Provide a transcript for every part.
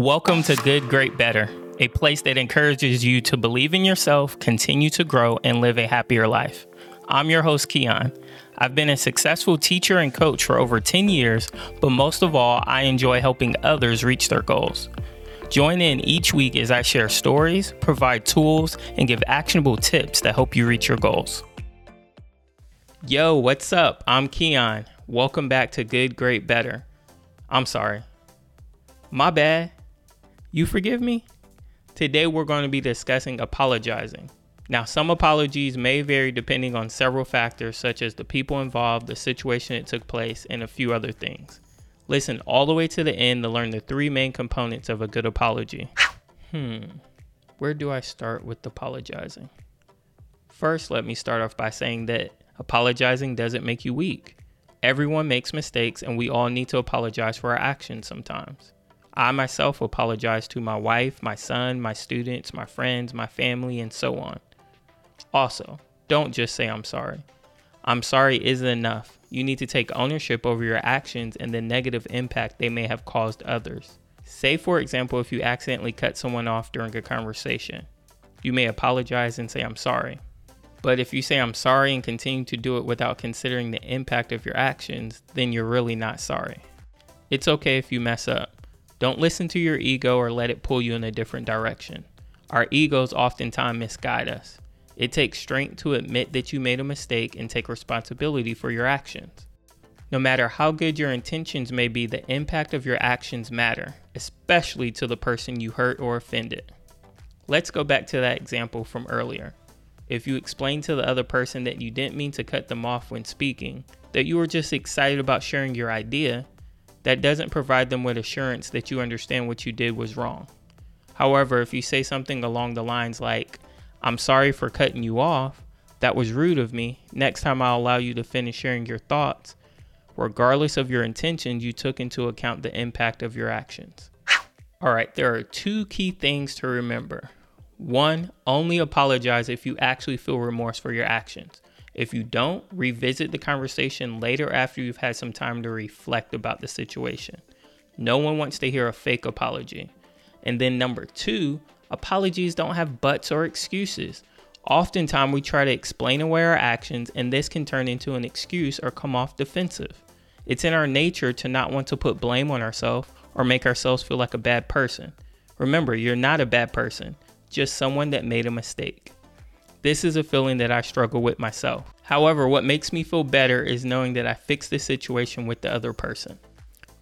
Welcome to Good, Great, Better, a place that encourages you to believe in yourself, continue to grow, and live a happier life. I'm your host, Keon. I've been a successful teacher and coach for over 10 years, but most of all, I enjoy helping others reach their goals. Join in each week as I share stories, provide tools, and give actionable tips that help you reach your goals. Yo, what's up? I'm Keon. Welcome back to Good, Great, Better. I'm sorry. My bad. You forgive me? Today we're going to be discussing apologizing. Now, some apologies may vary depending on several factors, such as the people involved, the situation it took place, and a few other things. Listen all the way to the end to learn the three main components of a good apology. Hmm, where do I start with apologizing? First, let me start off by saying that apologizing doesn't make you weak. Everyone makes mistakes, and we all need to apologize for our actions sometimes. I myself apologize to my wife, my son, my students, my friends, my family, and so on. Also, don't just say I'm sorry. I'm sorry isn't enough. You need to take ownership over your actions and the negative impact they may have caused others. Say, for example, if you accidentally cut someone off during a conversation. You may apologize and say, I'm sorry. But if you say, I'm sorry and continue to do it without considering the impact of your actions, then you're really not sorry. It's okay if you mess up. Don't listen to your ego or let it pull you in a different direction. Our egos oftentimes misguide us. It takes strength to admit that you made a mistake and take responsibility for your actions. No matter how good your intentions may be, the impact of your actions matter, especially to the person you hurt or offended. Let's go back to that example from earlier. If you explain to the other person that you didn't mean to cut them off when speaking, that you were just excited about sharing your idea, that doesn't provide them with assurance that you understand what you did was wrong. However, if you say something along the lines like, I'm sorry for cutting you off. That was rude of me. Next time I'll allow you to finish sharing your thoughts. Regardless of your intentions, you took into account the impact of your actions. All right, there are two key things to remember. One, only apologize if you actually feel remorse for your actions. If you don't, revisit the conversation later after you've had some time to reflect about the situation. No one wants to hear a fake apology. And then, number two, Apologies don't have buts or excuses. Oftentimes, we try to explain away our actions, and this can turn into an excuse or come off defensive. It's in our nature to not want to put blame on ourselves or make ourselves feel like a bad person. Remember, you're not a bad person, just someone that made a mistake. This is a feeling that I struggle with myself. However, what makes me feel better is knowing that I fixed the situation with the other person.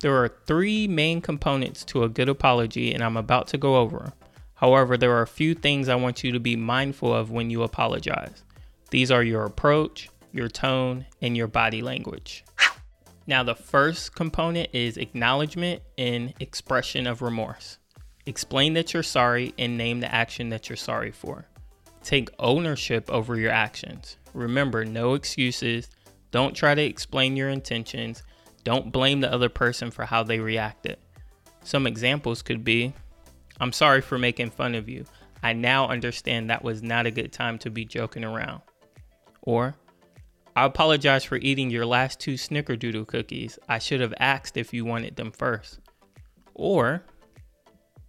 There are three main components to a good apology, and I'm about to go over them. However, there are a few things I want you to be mindful of when you apologize. These are your approach, your tone, and your body language. Now, the first component is acknowledgement and expression of remorse. Explain that you're sorry and name the action that you're sorry for. Take ownership over your actions. Remember, no excuses. Don't try to explain your intentions. Don't blame the other person for how they reacted. Some examples could be I'm sorry for making fun of you. I now understand that was not a good time to be joking around. Or, I apologize for eating your last two snickerdoodle cookies. I should have asked if you wanted them first. Or,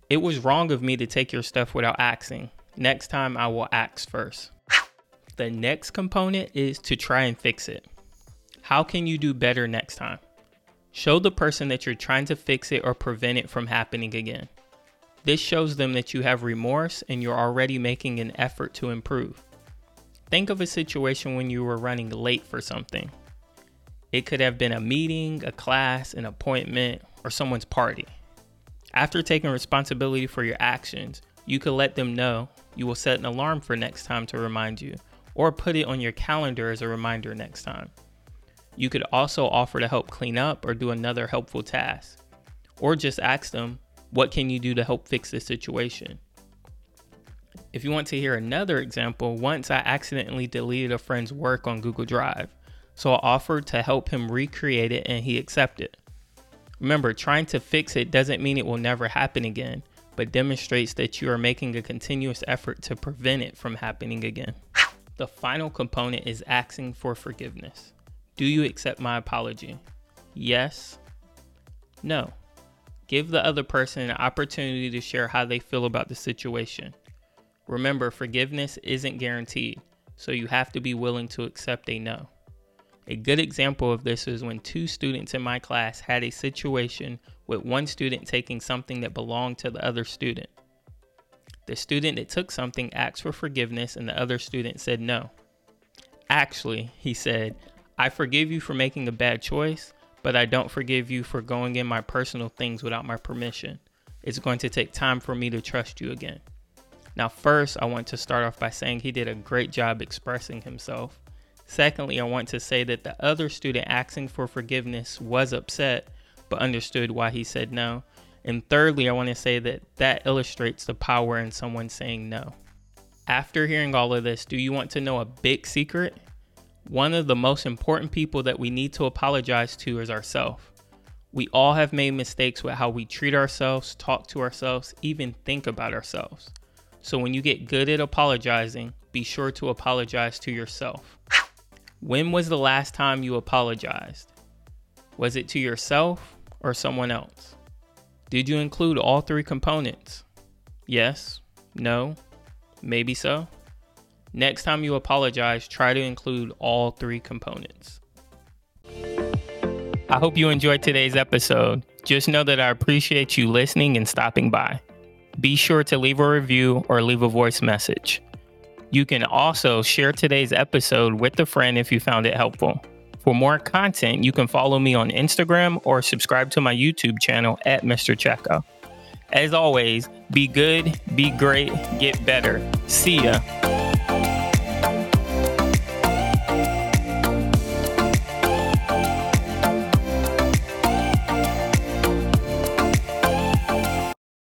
it was wrong of me to take your stuff without asking. Next time I will ask first. The next component is to try and fix it. How can you do better next time? Show the person that you're trying to fix it or prevent it from happening again. This shows them that you have remorse and you're already making an effort to improve. Think of a situation when you were running late for something. It could have been a meeting, a class, an appointment, or someone's party. After taking responsibility for your actions, you could let them know you will set an alarm for next time to remind you, or put it on your calendar as a reminder next time. You could also offer to help clean up or do another helpful task, or just ask them, what can you do to help fix this situation? If you want to hear another example, once I accidentally deleted a friend's work on Google Drive, so I offered to help him recreate it and he accepted. Remember, trying to fix it doesn't mean it will never happen again, but demonstrates that you are making a continuous effort to prevent it from happening again. The final component is asking for forgiveness. Do you accept my apology? Yes. No. Give the other person an opportunity to share how they feel about the situation. Remember, forgiveness isn't guaranteed, so you have to be willing to accept a no. A good example of this is when two students in my class had a situation with one student taking something that belonged to the other student. The student that took something asked for forgiveness, and the other student said no. Actually, he said, I forgive you for making a bad choice, but I don't forgive you for going in my personal things without my permission. It's going to take time for me to trust you again. Now, first, I want to start off by saying he did a great job expressing himself. Secondly, I want to say that the other student asking for forgiveness was upset, but understood why he said no. And thirdly, I want to say that that illustrates the power in someone saying no. After hearing all of this, do you want to know a big secret? One of the most important people that we need to apologize to is ourselves. We all have made mistakes with how we treat ourselves, talk to ourselves, even think about ourselves. So when you get good at apologizing, be sure to apologize to yourself. When was the last time you apologized? Was it to yourself or someone else? Did you include all three components? Yes, no, maybe so. Next time you apologize, try to include all three components. I hope you enjoyed today's episode. Just know that I appreciate you listening and stopping by. Be sure to leave a review or leave a voice message. You can also share today's episode with a friend if you found it helpful. For more content, you can follow me on Instagram or subscribe to my YouTube channel at Mr. Checo. As always, be good, be great, get better. See ya.